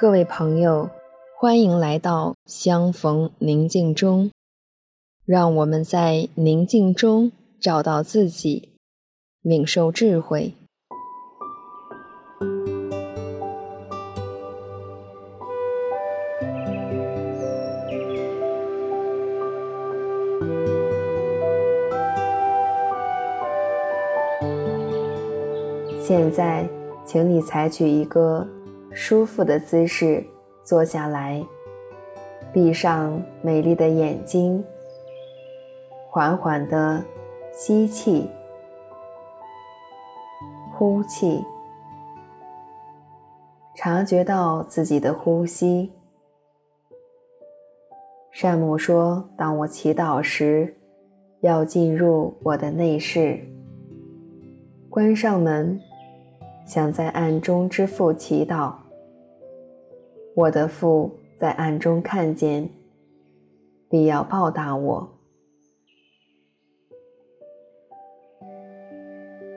各位朋友，欢迎来到相逢宁静中，让我们在宁静中找到自己，领受智慧。现在，请你采取一个舒服的姿势坐下来，闭上美丽的眼睛，缓缓地吸气、呼气，察觉到自己的呼吸。善牧说：“当我祈祷时，要进入我的内室，关上门，想在暗中之父祈祷。”我的父在暗中看见，必要报答我。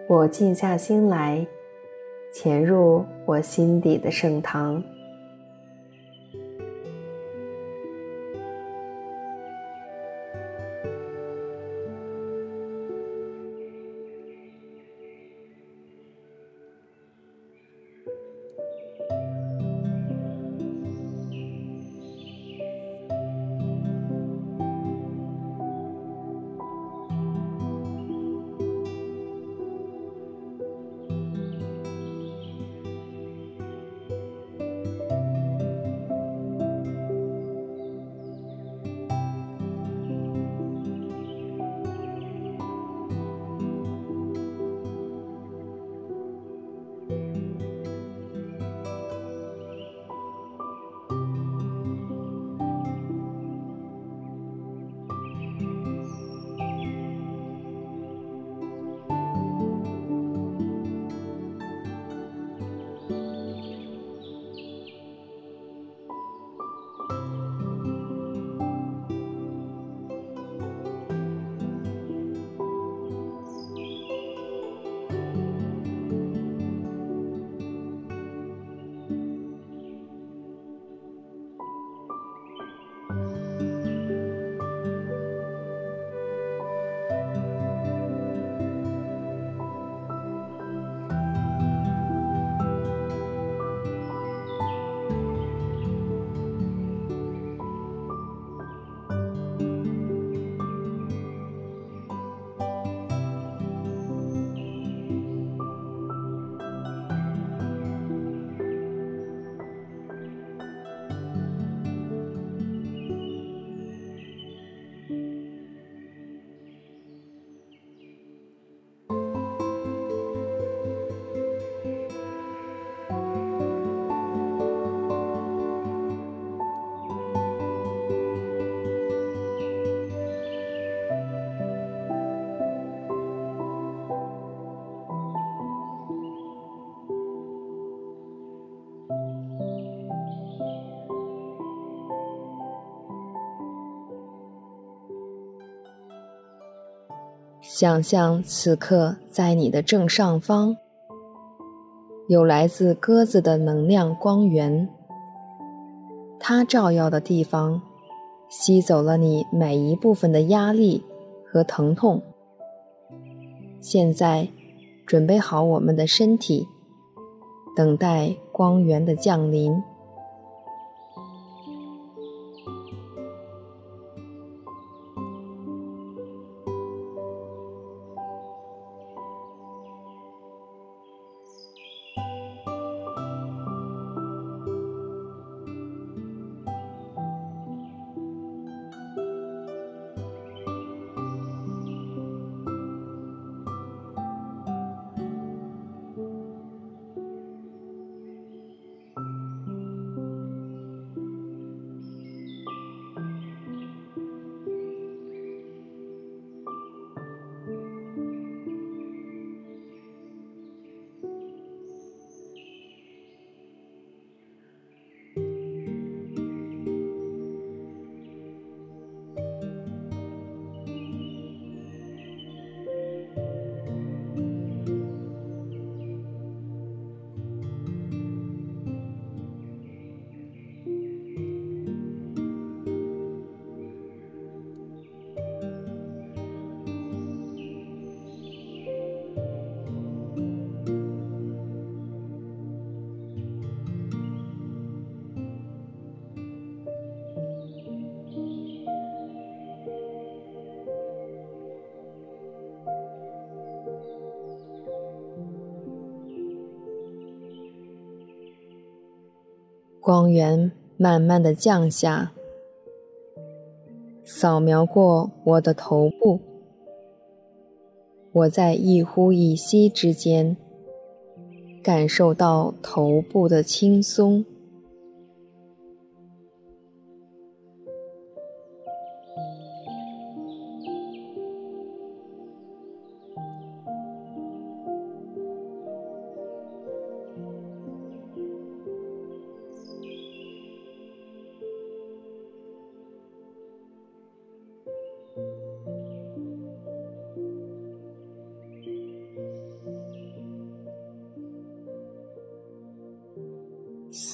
我静下心来，潜入我心底的圣堂。想象此刻在你的正上方，有来自鸽子的能量光源，它照耀的地方，吸走了你每一部分的压力和疼痛。现在，准备好我们的身体，等待光源的降临。光源慢慢的降下，扫描过我的头部。我在一呼一吸之间，感受到头部的轻松。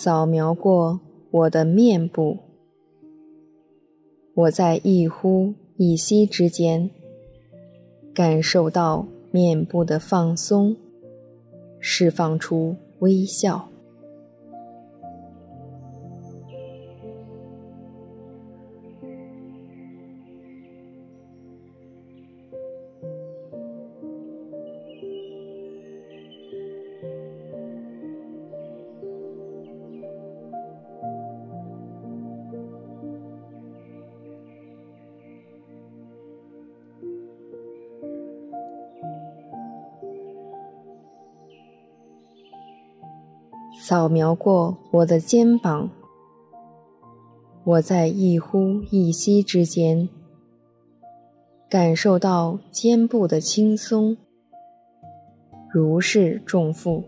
扫描过我的面部，我在一呼一吸之间，感受到面部的放松，释放出微笑。扫描过我的肩膀，我在一呼一吸之间，感受到肩部的轻松，如释重负。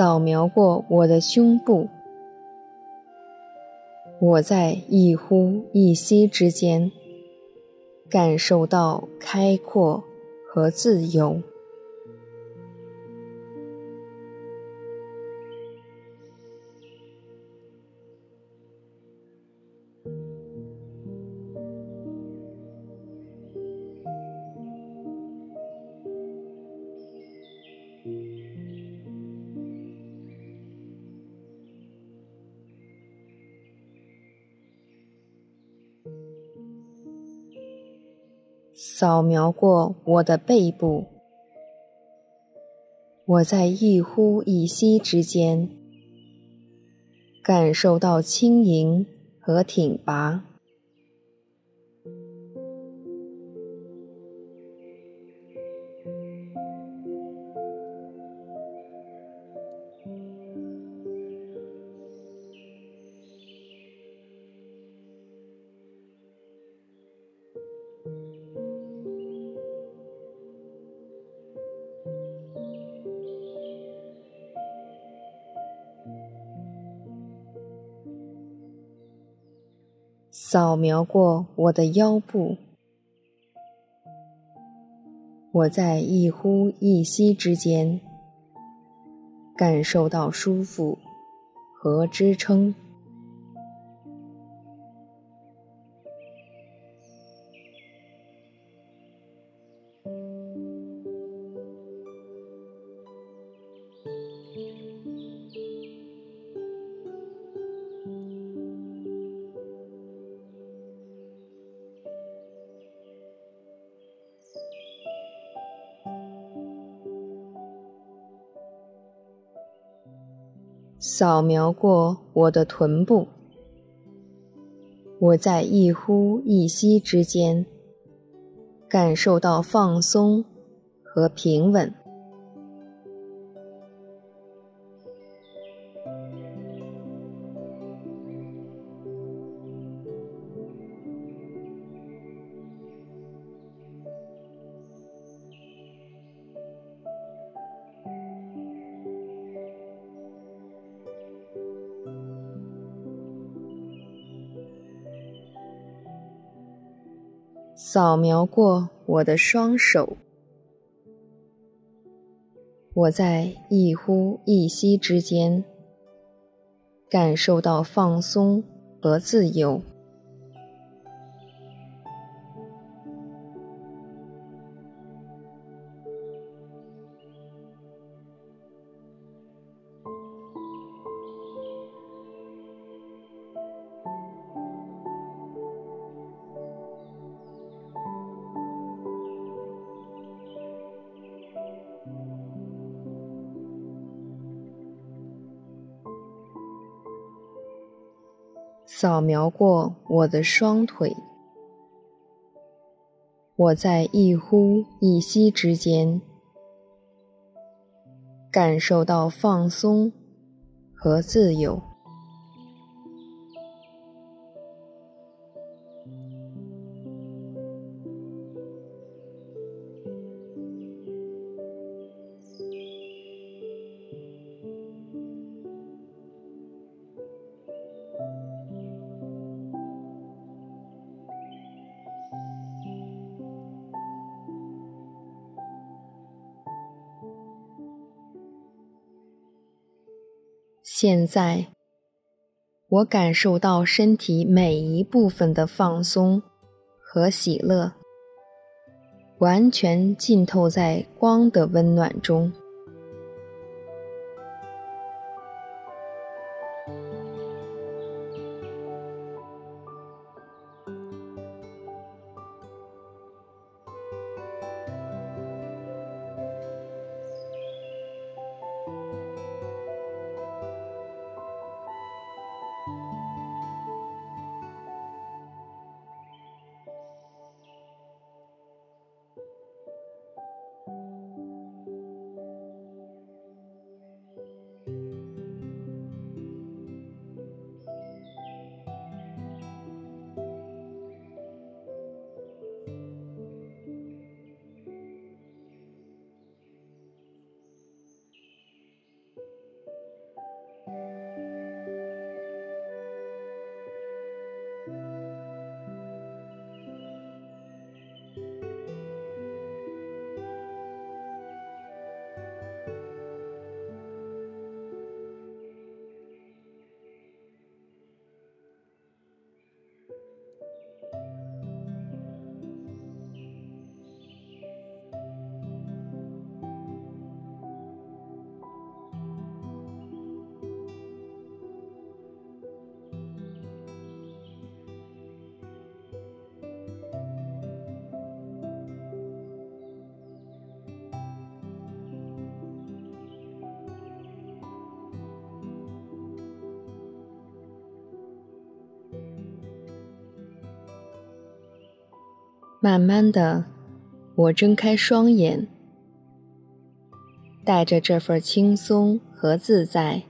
扫描过我的胸部，我在一呼一吸之间，感受到开阔和自由。扫描过我的背部，我在一呼一吸之间，感受到轻盈和挺拔。扫描过我的腰部，我在一呼一吸之间，感受到舒服和支撑。扫描过我的臀部，我在一呼一吸之间，感受到放松和平稳。扫描过我的双手，我在一呼一吸之间，感受到放松和自由。扫描过我的双腿，我在一呼一吸之间，感受到放松和自由。现在，我感受到身体每一部分的放松和喜乐，完全浸透在光的温暖中。慢慢的，我睁开双眼，带着这份轻松和自在，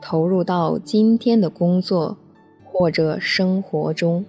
投入到今天的工作或者生活中。